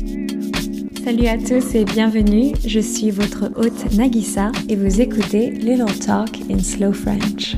Salut à tous et bienvenue. Je suis votre hôte Nagisa et vous écoutez Little Talk in Slow French.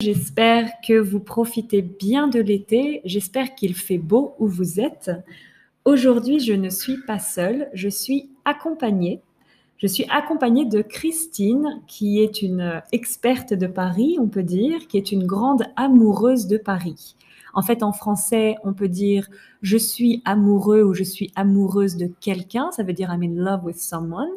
J'espère que vous profitez bien de l'été. J'espère qu'il fait beau où vous êtes. Aujourd'hui, je ne suis pas seule, je suis accompagnée. Je suis accompagnée de Christine, qui est une experte de Paris, on peut dire, qui est une grande amoureuse de Paris. En fait, en français, on peut dire je suis amoureux ou je suis amoureuse de quelqu'un, ça veut dire I'm in love with someone.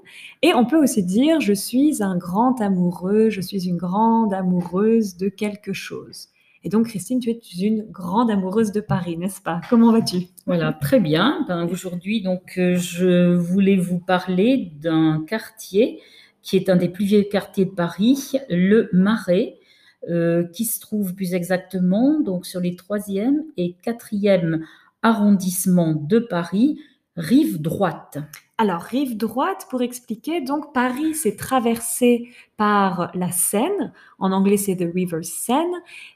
Et on peut aussi dire je suis un grand amoureux, je suis une grande amoureuse de quelque chose. Et donc, Christine, tu es une grande amoureuse de Paris, n'est-ce pas? Comment vas-tu? Voilà, très bien. Ben, Aujourd'hui, donc, euh, je voulais vous parler d'un quartier qui est un des plus vieux quartiers de Paris, le Marais. Euh, qui se trouve plus exactement donc sur les troisième et quatrième arrondissements de Paris, rive droite. Alors, rive droite, pour expliquer, donc Paris, c'est traversé par la Seine. En anglais, c'est the River Seine.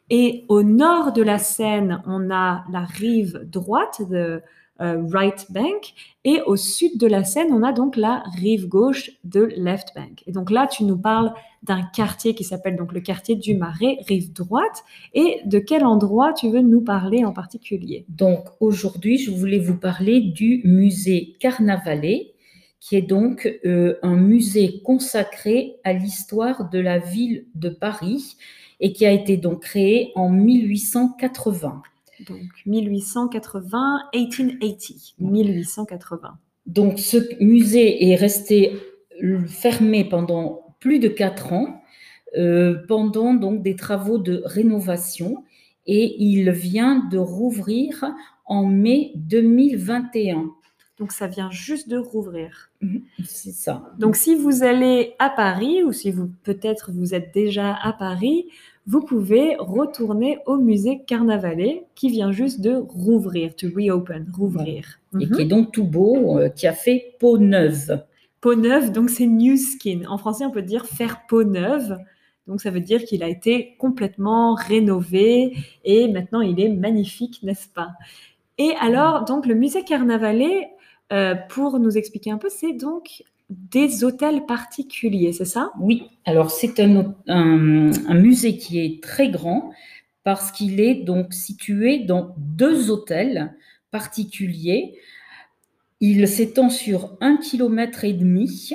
Et au nord de la Seine, on a la rive droite, de euh, right bank, et au sud de la Seine, on a donc la rive gauche de left bank. Et donc là, tu nous parles d'un quartier qui s'appelle donc le quartier du Marais, rive droite. Et de quel endroit tu veux nous parler en particulier? Donc aujourd'hui, je voulais vous parler du musée Carnavalet, qui est donc euh, un musée consacré à l'histoire de la ville de Paris et qui a été donc créé en 1880. Donc 1880, 1880, 1880. Donc ce musée est resté fermé pendant plus de quatre ans, euh, pendant donc des travaux de rénovation, et il vient de rouvrir en mai 2021. Donc ça vient juste de rouvrir. Mhm, c'est ça. Donc si vous allez à Paris ou si vous peut-être vous êtes déjà à Paris, vous pouvez retourner au musée Carnavalet qui vient juste de rouvrir, to reopen, rouvrir. Et qui est donc tout beau, euh, qui a fait peau neuve. Peau neuve, donc c'est new skin. En français, on peut dire faire peau neuve. Donc ça veut dire qu'il a été complètement rénové et maintenant il est magnifique, n'est-ce pas? Et alors, donc le musée Carnavalet, euh, pour nous expliquer un peu, c'est donc des hôtels particuliers, c'est ça? Oui, alors c'est un, musée qui est très grand parce qu'il est donc situé dans deux hôtels particuliers. Il s'étend sur un kilomètre et demi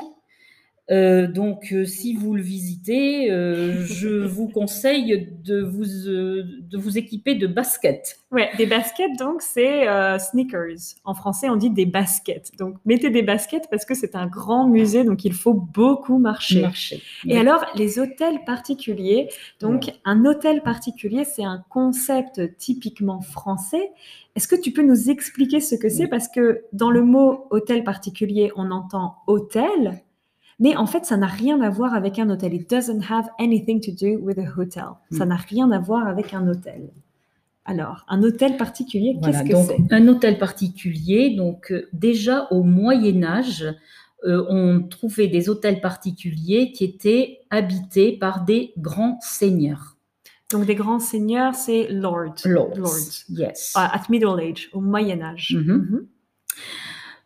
euh, donc, euh, si vous le visitez, euh, je vous conseille de vous, de vous équiper de baskets. Ouais, des baskets, donc c'est sneakers. En français, on dit des baskets. Donc, mettez des baskets parce que c'est un grand musée, donc il faut beaucoup marcher. marcher Et alors, les hôtels particuliers. Donc, un hôtel particulier, c'est un concept typiquement français. Est-ce que tu peux nous expliquer ce que c'est? Parce que dans le mot hôtel particulier, on entend hôtel mais en fait, ça n'a rien à voir avec un hôtel. It doesn't have anything to do with a hotel. Ça hmm. n'a rien à voir avec un hôtel. Alors, un hôtel particulier, qu'est-ce que c'est? Un hôtel particulier, donc euh, déjà au Moyen Âge, euh, on trouvait des hôtels particuliers qui étaient habités par des grands seigneurs. Donc des grands seigneurs, c'est lords. Lords. Yes. Uh, at Middle Age, au Moyen Âge. Mm-hmm. Mm-hmm.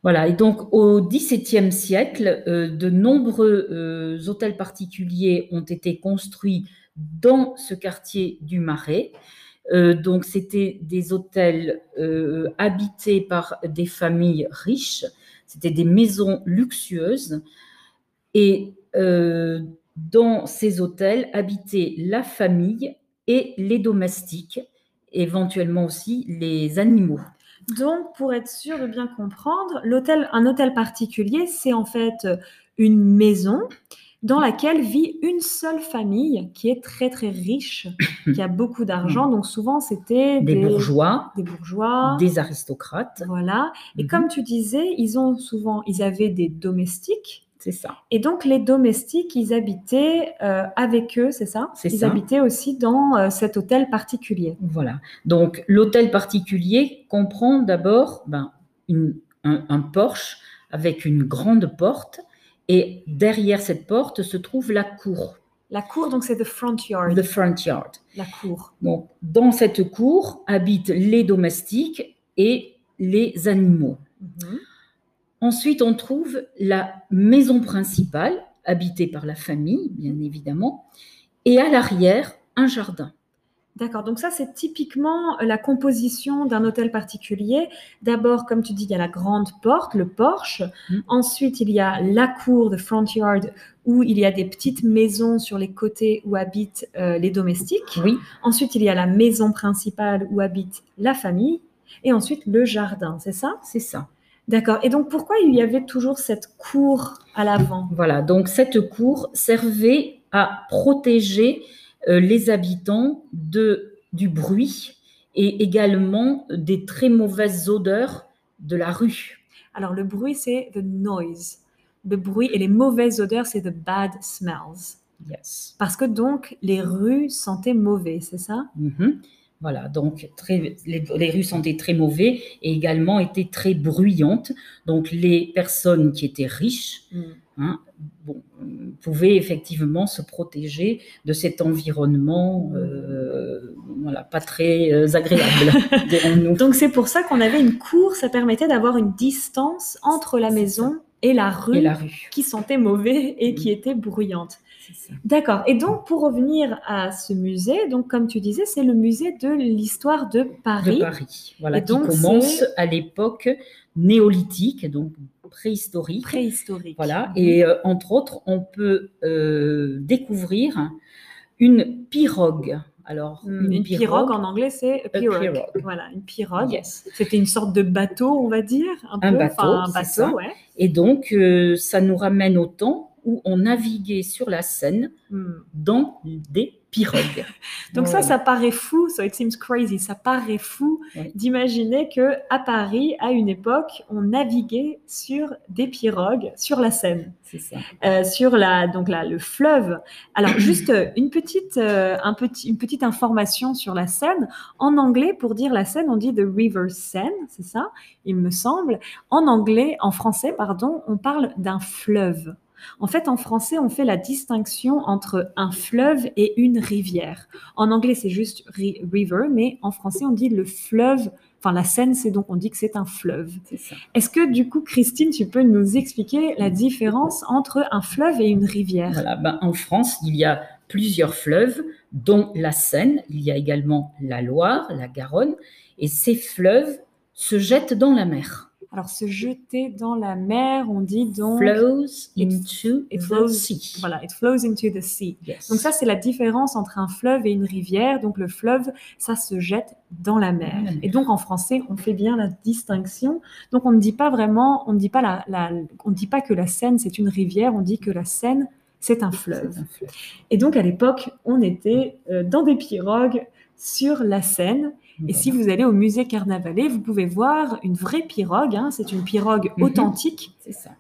Voilà, et donc au XVIIe siècle, euh, de nombreux euh, hôtels particuliers ont été construits dans ce quartier du Marais. Euh, donc c'était des hôtels habités par des familles riches, c'était des maisons luxueuses, et dans ces hôtels habitaient la famille et les domestiques, éventuellement aussi les animaux. Donc, pour être sûr de bien comprendre, l'hôtel, un hôtel particulier, c'est en fait une maison dans laquelle vit une seule famille qui est très très riche, qui a beaucoup d'argent. Donc souvent c'était des, bourgeois, des bourgeois, des aristocrates. Voilà. Et mhm. comme tu disais, ils ont souvent, ils avaient des domestiques c'est ça. Et donc les domestiques, ils habitaient euh, avec eux, c'est ça? C'est Ils habitaient aussi dans euh, cet hôtel particulier. Voilà. Donc l'hôtel particulier comprend d'abord ben, un, un, porche avec une grande porte et derrière cette porte se trouve la cour. La cour, donc c'est the front yard. The front yard. La cour. Donc dans cette cour habitent les domestiques et les animaux. Mhm. Ensuite, on trouve la maison principale, habitée par la famille, bien évidemment, et à l'arrière, un jardin. D'accord, donc ça c'est typiquement la composition d'un hôtel particulier. D'abord, comme tu dis, il y a la grande porte, le porche. Mm. Ensuite, il y a la cour, the front yard, où il y a des petites maisons sur les côtés où habitent euh, les domestiques. Oui, Ensuite, il y a la maison principale où habite la famille. Et ensuite, le jardin, c'est ça? C'est ça. D'accord. Et donc, pourquoi il y avait toujours cette cour à l'avant? Voilà, donc cette cour servait à protéger euh, les habitants de, du bruit et également des très mauvaises odeurs de la rue. Alors, le bruit, c'est the noise. Le bruit et les mauvaises odeurs, c'est the bad smells. Yes. Parce que donc, les rues sentaient mauvais, c'est ça? Mhm. Voilà, donc très, les, les rues sentaient très mauvais et également étaient très bruyantes. Donc les personnes qui étaient riches hein, bon, pouvaient effectivement se protéger de cet environnement euh, voilà, pas très euh, agréable. Donc, c'est pour ça qu'on avait une cour, ça permettait d'avoir une distance entre la maison et la rue Et la rue. qui sentait mauvais et Mm. qui était bruyante. D'accord. Et donc, pour revenir à ce musée, donc comme tu disais, c'est le musée de l'histoire de Paris. de Paris, voilà, Et qui donc, commence à l'époque néolithique, donc préhistorique. préhistorique. Voilà, Mhm. et euh, entre autres, on peut euh, découvrir une pirogue. Alors, Mm, une, pirogue, en anglais, c'est pirogue. pirogue. Voilà, une pirogue. Yes. C'était une sorte de bateau, on va dire, un, Un peu. bateau, un bateau, ouais. Et donc, euh, ça nous ramène au temps où on naviguait sur la Seine Mm. dans des pirogues. Donc ça, ça paraît fou, so it seems crazy, ça paraît fou d'imaginer que à Paris, à une époque, on naviguait sur des pirogues sur la Seine, ça. euh, sur la donc là le fleuve. Alors juste euh, une petite euh, un petit une petite information sur la Seine. En anglais, pour dire la Seine, on dit the river Seine, c'est ça, il me semble. En anglais, en français, pardon, on parle d'un fleuve. En fait, en français, on fait la distinction entre un fleuve et une rivière. En anglais, c'est juste ri- river, mais en français, on dit le fleuve. Enfin, la Seine, c'est donc on dit que c'est un fleuve. Est-ce que du coup, Christine, tu peux nous expliquer la différence entre un fleuve et une rivière? Voilà, ben, en France, il y a plusieurs fleuves, dont la Seine. Il y a également la Loire, la Garonne, et ces fleuves se jettent dans la mer. Alors, se jeter dans la mer, on dit donc. Flows It- into it the sea. Voilà, it flows into the sea. Yes. Donc ça, c'est la différence entre un fleuve et une rivière. Donc le fleuve, ça se jette dans la mer. Et donc en français, on fait bien la distinction. Donc on ne dit pas vraiment, on ne dit pas la, la- on ne dit pas que la Seine c'est une rivière, on dit que la Seine c'est un fleuve. C'est un fleuve. Et donc à l'époque, on était euh, dans des pirogues sur la Seine. Et si vous allez au musée Carnavalet, vous pouvez voir une vraie pirogue. hein. c'est une pirogue Mhm. authentique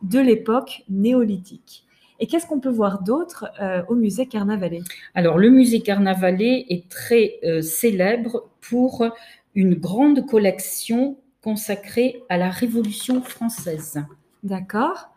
de l'époque néolithique. Et qu'est-ce qu'on peut voir d'autre euh, au musée Carnavalet? Alors, le musée Carnavalet est très euh, célèbre pour une grande collection consacrée à la Révolution française. D'accord.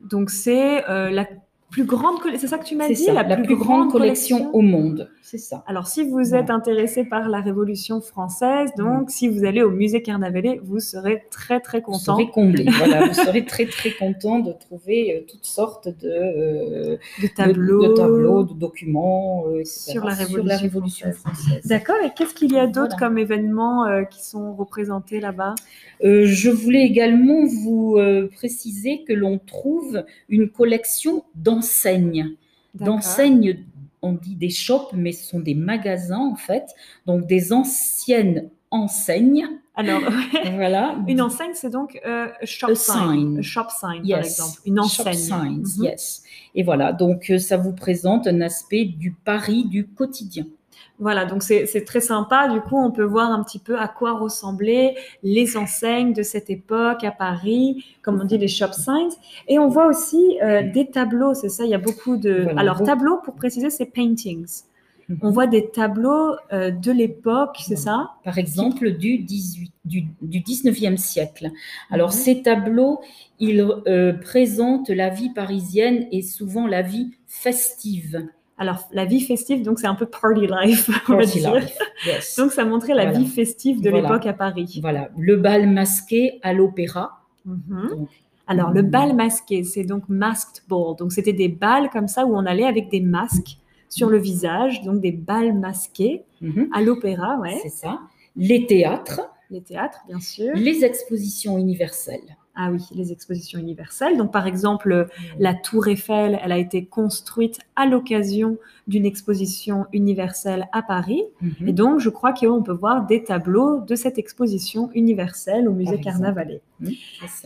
Donc c'est euh, la plus grande. C'est ça que tu m'as dit ça, la, plus, grande collection, au monde. C'est ça. Alors si vous êtes intéressé par la Révolution française, donc si vous allez au musée Carnavalet, vous serez très très Vous content. serez comblé. voilà, vous serez très très content de trouver euh, toutes sortes de, euh, De tableaux. de, tableaux, de documents euh, etc., Sur la Révolution française. D'accord. Et qu'est-ce qu'il y a d'autre Voilà. comme événements qui sont représentés là-bas? Je voulais également vous préciser que l'on trouve une collection d'enseignes. On dit des shops, mais ce sont des magasins en fait. Donc des anciennes enseignes. Alors Voilà. une enseigne, c'est donc euh, shop A sign. sign. A shop sign, par Yes. exemple. Une Shop enseigne. signs, Mhm. yes. Et voilà, donc euh, ça vous présente un aspect du Paris du quotidien. Voilà, donc c'est très sympa. Du coup, on peut voir un petit peu à quoi ressemblaient les enseignes de cette époque à Paris, comme on dit les shop signs. Et on voit aussi euh, des tableaux, c'est ça, il y a beaucoup de... Voilà, Alors, beaucoup. tableaux, pour préciser, c'est paintings. On voit des tableaux euh, de l'époque, c'est ça? Par exemple, du, 18, du, du 19e siècle. Alors, Mhm. ces tableaux, ils euh, présentent la vie parisienne et souvent la vie festive. Alors, la vie festive, donc c'est un peu party life, on va Party dire. life, yes. Donc, ça montrait la Voilà. vie festive de Voilà. l'époque à Paris. Voilà, le bal masqué à l'opéra. Mhm. Alors, le Mhm. bal masqué, c'est donc masked ball. Donc, c'était des balles comme ça où on allait avec des masques sur le visage, donc des balles masquées mhm, à l'opéra, ouais. c'est ça. Les théâtres, Les théâtres, bien sûr. les expositions universelles. Ah oui, les expositions universelles. Donc, par exemple, la Tour Eiffel, elle a été construite à l'occasion d'une exposition universelle à Paris. Mhm. Et donc, je crois qu'on peut voir des tableaux de cette exposition universelle au musée. Carnavalet.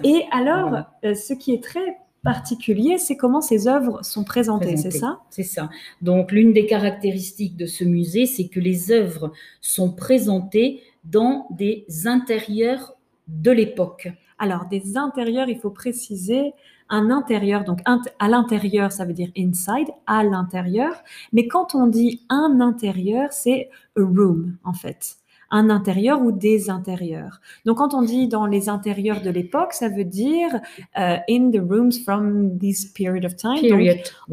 Et alors, Voilà. euh, ce qui est très particulier, c'est comment ces œuvres sont présentées, c'est ça? C'est ça. Donc, l'une des caractéristiques de ce musée, c'est que les œuvres sont présentées dans des intérieurs de l'époque. Alors, des intérieurs, il faut préciser un intérieur, donc int- à l'intérieur, ça veut dire inside, à l'intérieur. Mais quand on dit un intérieur, c'est a room, en fait. Un intérieur ou des intérieurs. Donc, quand on dit dans les intérieurs de l'époque, ça veut dire euh, in the rooms from this period of time. Donc,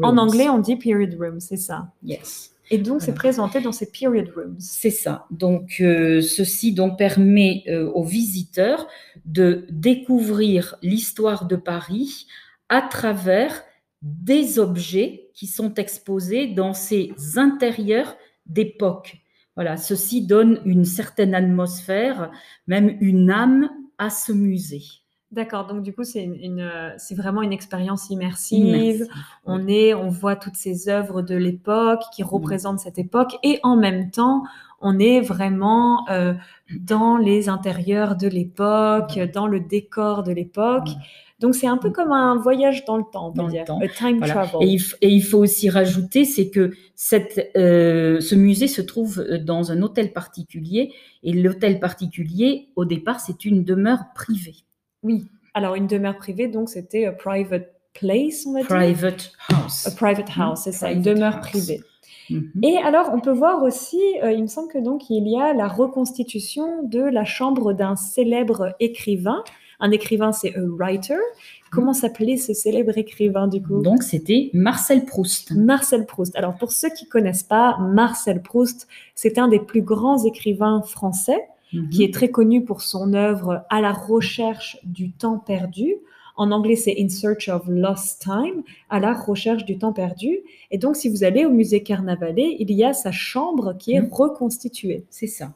en anglais, on dit period room, c'est ça. Yes. Et donc, c'est présenté dans ces period rooms. C'est ça. Donc, euh, ceci donc permet euh, aux visiteurs de découvrir l'histoire de Paris à travers des objets qui sont exposés dans ces intérieurs d'époque. Voilà, ceci donne une certaine atmosphère, même une âme à ce musée. D'accord, donc du coup, c'est une, une, euh, c'est vraiment une expérience immersive. On est, on voit toutes ces œuvres de l'époque qui représentent cette époque, et en même temps, on est vraiment euh, dans les intérieurs de l'époque, dans le décor de l'époque. Donc c'est un peu comme un voyage dans le temps, Dans le dire, temps. a time Voilà. travel. Et il, et il faut aussi rajouter, c'est que cette, euh, ce musée se trouve euh, dans un hôtel particulier, et l'hôtel particulier, au départ, c'est une demeure privée, Oui. Alors une demeure privée, donc c'était a private place, on va dire. private house. A private house, c'est ça, une demeure house. privée. Mhm. Et alors, on peut voir aussi, euh, il me semble que donc il y a la reconstitution de la chambre d'un célèbre écrivain. Un écrivain, c'est a writer. Comment s'appelait ce célèbre écrivain du coup? Donc, c'était Marcel Proust. Marcel Proust. Alors, pour ceux qui connaissent pas, Marcel Proust, c'est un des plus grands écrivains français Mhm. qui est très connu pour son œuvre À la recherche du temps perdu. En anglais, c'est In Search of Lost Time, à la recherche du temps perdu. Et donc, si vous allez au musée Carnavalet, il y a sa chambre qui est Mhm. reconstituée. C'est ça.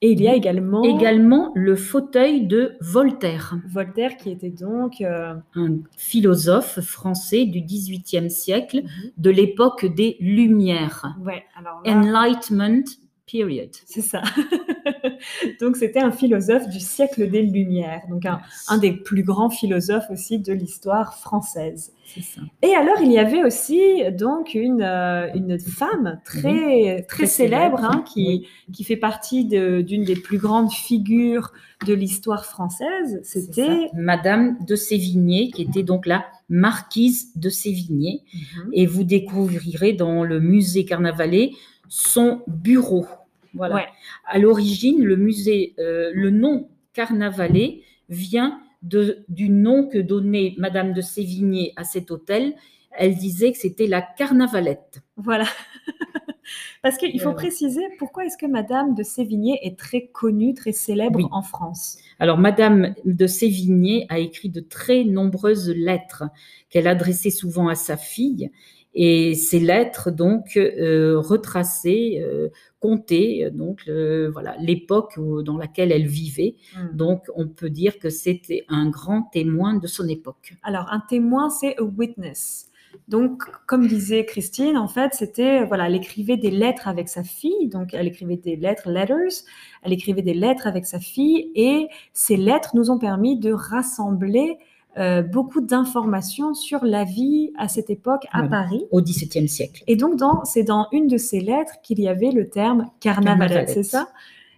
Et il y a Mhm. également Également, le fauteuil de Voltaire, Voltaire qui était donc... euh, un philosophe français du XVIIIe siècle, Mhm. de l'époque des Lumières. Ouais, alors là, Enlightenment period. c'est ça. donc, c'était un philosophe du siècle des Lumières, donc un, un des plus grands philosophes aussi de l'histoire française. Ça. Et alors, il y avait aussi donc une, euh, une femme très, très, Très célèbre, célèbre, hein, qui, oui. qui fait partie de- d'une des plus grandes figures de l'histoire française. C'était. Madame de Sévigné, qui était donc la marquise de Sévigné. Mhm. Et vous découvrirez dans le musée Carnavalet son bureau. Voilà. Ouais. À l'origine, le musée, euh, le nom Carnavalet vient de, du nom que donnait Madame de Sévigné à cet hôtel. Elle disait que c'était la Carnavalette. Voilà. Parce qu'il faut préciser pourquoi est-ce que Madame de Sévigné est très connue, très célèbre Oui. en France? Alors, Madame de Sévigné a écrit de très nombreuses lettres qu'elle adressait souvent à sa fille. Et ces lettres, donc, euh, retraçaient, euh, comptaient, euh, donc, le- voilà, l'époque dans laquelle elle vivait. Donc, on peut dire que c'était un grand témoin de son époque. Alors, un témoin, c'est a witness. Donc, comme disait Christine, en fait, c'était, voilà, elle écrivait des lettres avec sa fille, donc elle écrivait des lettres, letters, elle écrivait des lettres avec sa fille, et ces lettres nous ont permis de rassembler euh, beaucoup d'informations sur la vie à cette époque à Voilà. Paris. Au XVIIe siècle. Et donc, dans, c'est dans une de ces lettres qu'il y avait le terme carnavalet, Carnavalet. c'est ça?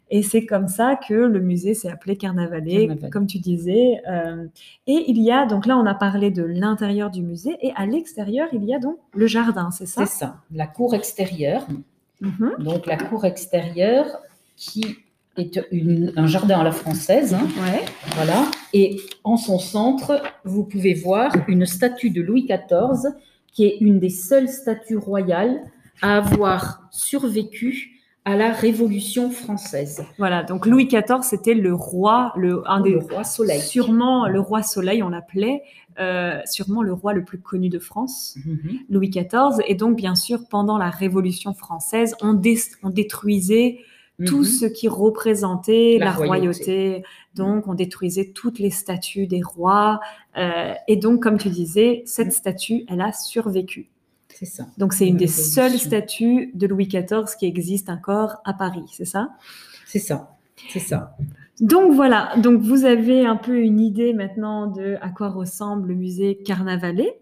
Et c'est comme ça que le musée s'est appelé Carnavalet, Carnavalet. comme tu disais. euh, et il y a, donc là, on a parlé de l'intérieur du musée, et à l'extérieur, il y a donc le jardin, c'est ça? C'est ça. La cour extérieure. Mhm. Donc, la cour extérieure qui est une- un jardin à la française. hein. Ouais. Voilà. Et en son centre, vous pouvez voir une statue de Louis XIV, qui est une des seules statues royales à avoir survécu à la Révolution française. Voilà, donc Louis XIV, c'était le roi, le, un des, le roi Soleil. sûrement le roi Soleil, on l'appelait, euh, sûrement le roi le plus connu de France. Mhm. Louis XIV. Et donc, bien sûr, pendant la Révolution française, on, dé- on détruisait tout Mhm. ce qui représentait la, La royauté. royauté. Donc, on détruisait toutes les statues des rois. Euh, et donc, comme tu disais, cette statue, elle a survécu. C'est ça. Donc, c'est une La des seules statues de Louis XIV qui existe encore à Paris, c'est ça? C'est ça. C'est ça. Donc voilà, donc vous avez un peu une idée maintenant de à quoi ressemble le musée Carnavalet.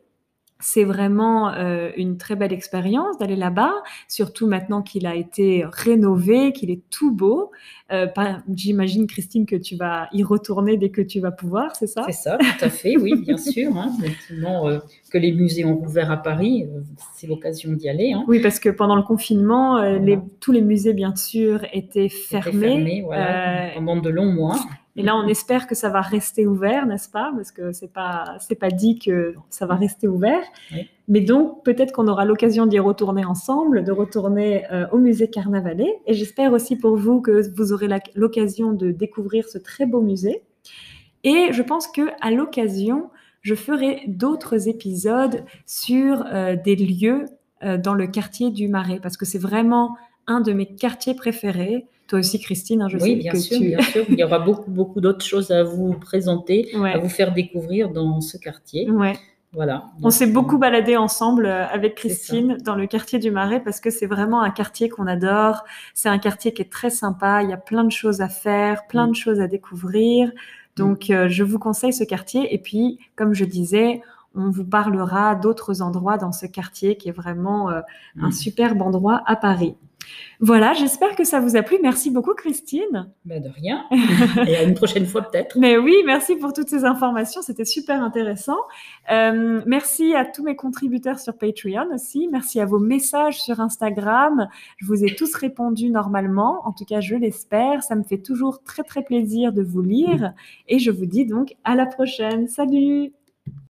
C'est vraiment euh, une très belle expérience d'aller là-bas, surtout maintenant qu'il a été rénové, qu'il est tout beau. Euh, J'imagine, Christine, que tu vas y retourner dès que tu vas pouvoir, c'est ça? C'est ça, tout à fait, oui, bien sûr. hein. Maintenant euh, que les musées ont rouvert à Paris, c'est l'occasion d'y aller. hein. Oui, parce que pendant le confinement, les- tous les musées, bien sûr, étaient fermés. fermé, voilà, pendant de longs mois. Et là, on espère que ça va rester ouvert, n'est-ce pas? Parce que c'est pas c'est pas dit que ça va rester ouvert. Oui. Mais donc peut-être qu'on aura l'occasion d'y retourner ensemble, de retourner euh, au musée Carnavalet. Et j'espère aussi pour vous que vous aurez l'occasion de découvrir ce très beau musée. Et je pense que à l'occasion, je ferai d'autres épisodes sur euh, des lieux euh, dans le quartier du Marais, parce que c'est vraiment un de mes quartiers préférés. Toi aussi, Christine, hein, je sais oui, bien que sûr, tu. bien sûr. Il y aura beaucoup, beaucoup d'autres choses à vous présenter, Ouais. à vous faire découvrir dans ce quartier. Ouais. Voilà. On s'est beaucoup baladé ensemble euh, avec Christine dans le quartier du Marais parce que c'est vraiment un quartier qu'on adore. C'est un quartier qui est très sympa. Il y a plein de choses à faire, plein Mm. de choses à découvrir. Donc, euh, je vous conseille ce quartier. Et puis, comme je disais, on vous parlera d'autres endroits dans ce quartier qui est vraiment euh, un Mm. superbe endroit à Paris. Voilà, j'espère que ça vous a plu. Merci beaucoup, Christine. ben, de rien. Et à une prochaine fois peut-être. Mais oui, merci pour toutes ces informations, c'était super intéressant. Euh, merci à tous mes contributeurs sur Patreon aussi. Merci à vos messages sur Instagram. Je vous ai tous répondu normalement, en tout cas je l'espère. Ça me fait toujours très très plaisir de vous lire et je vous dis donc à la prochaine. Salut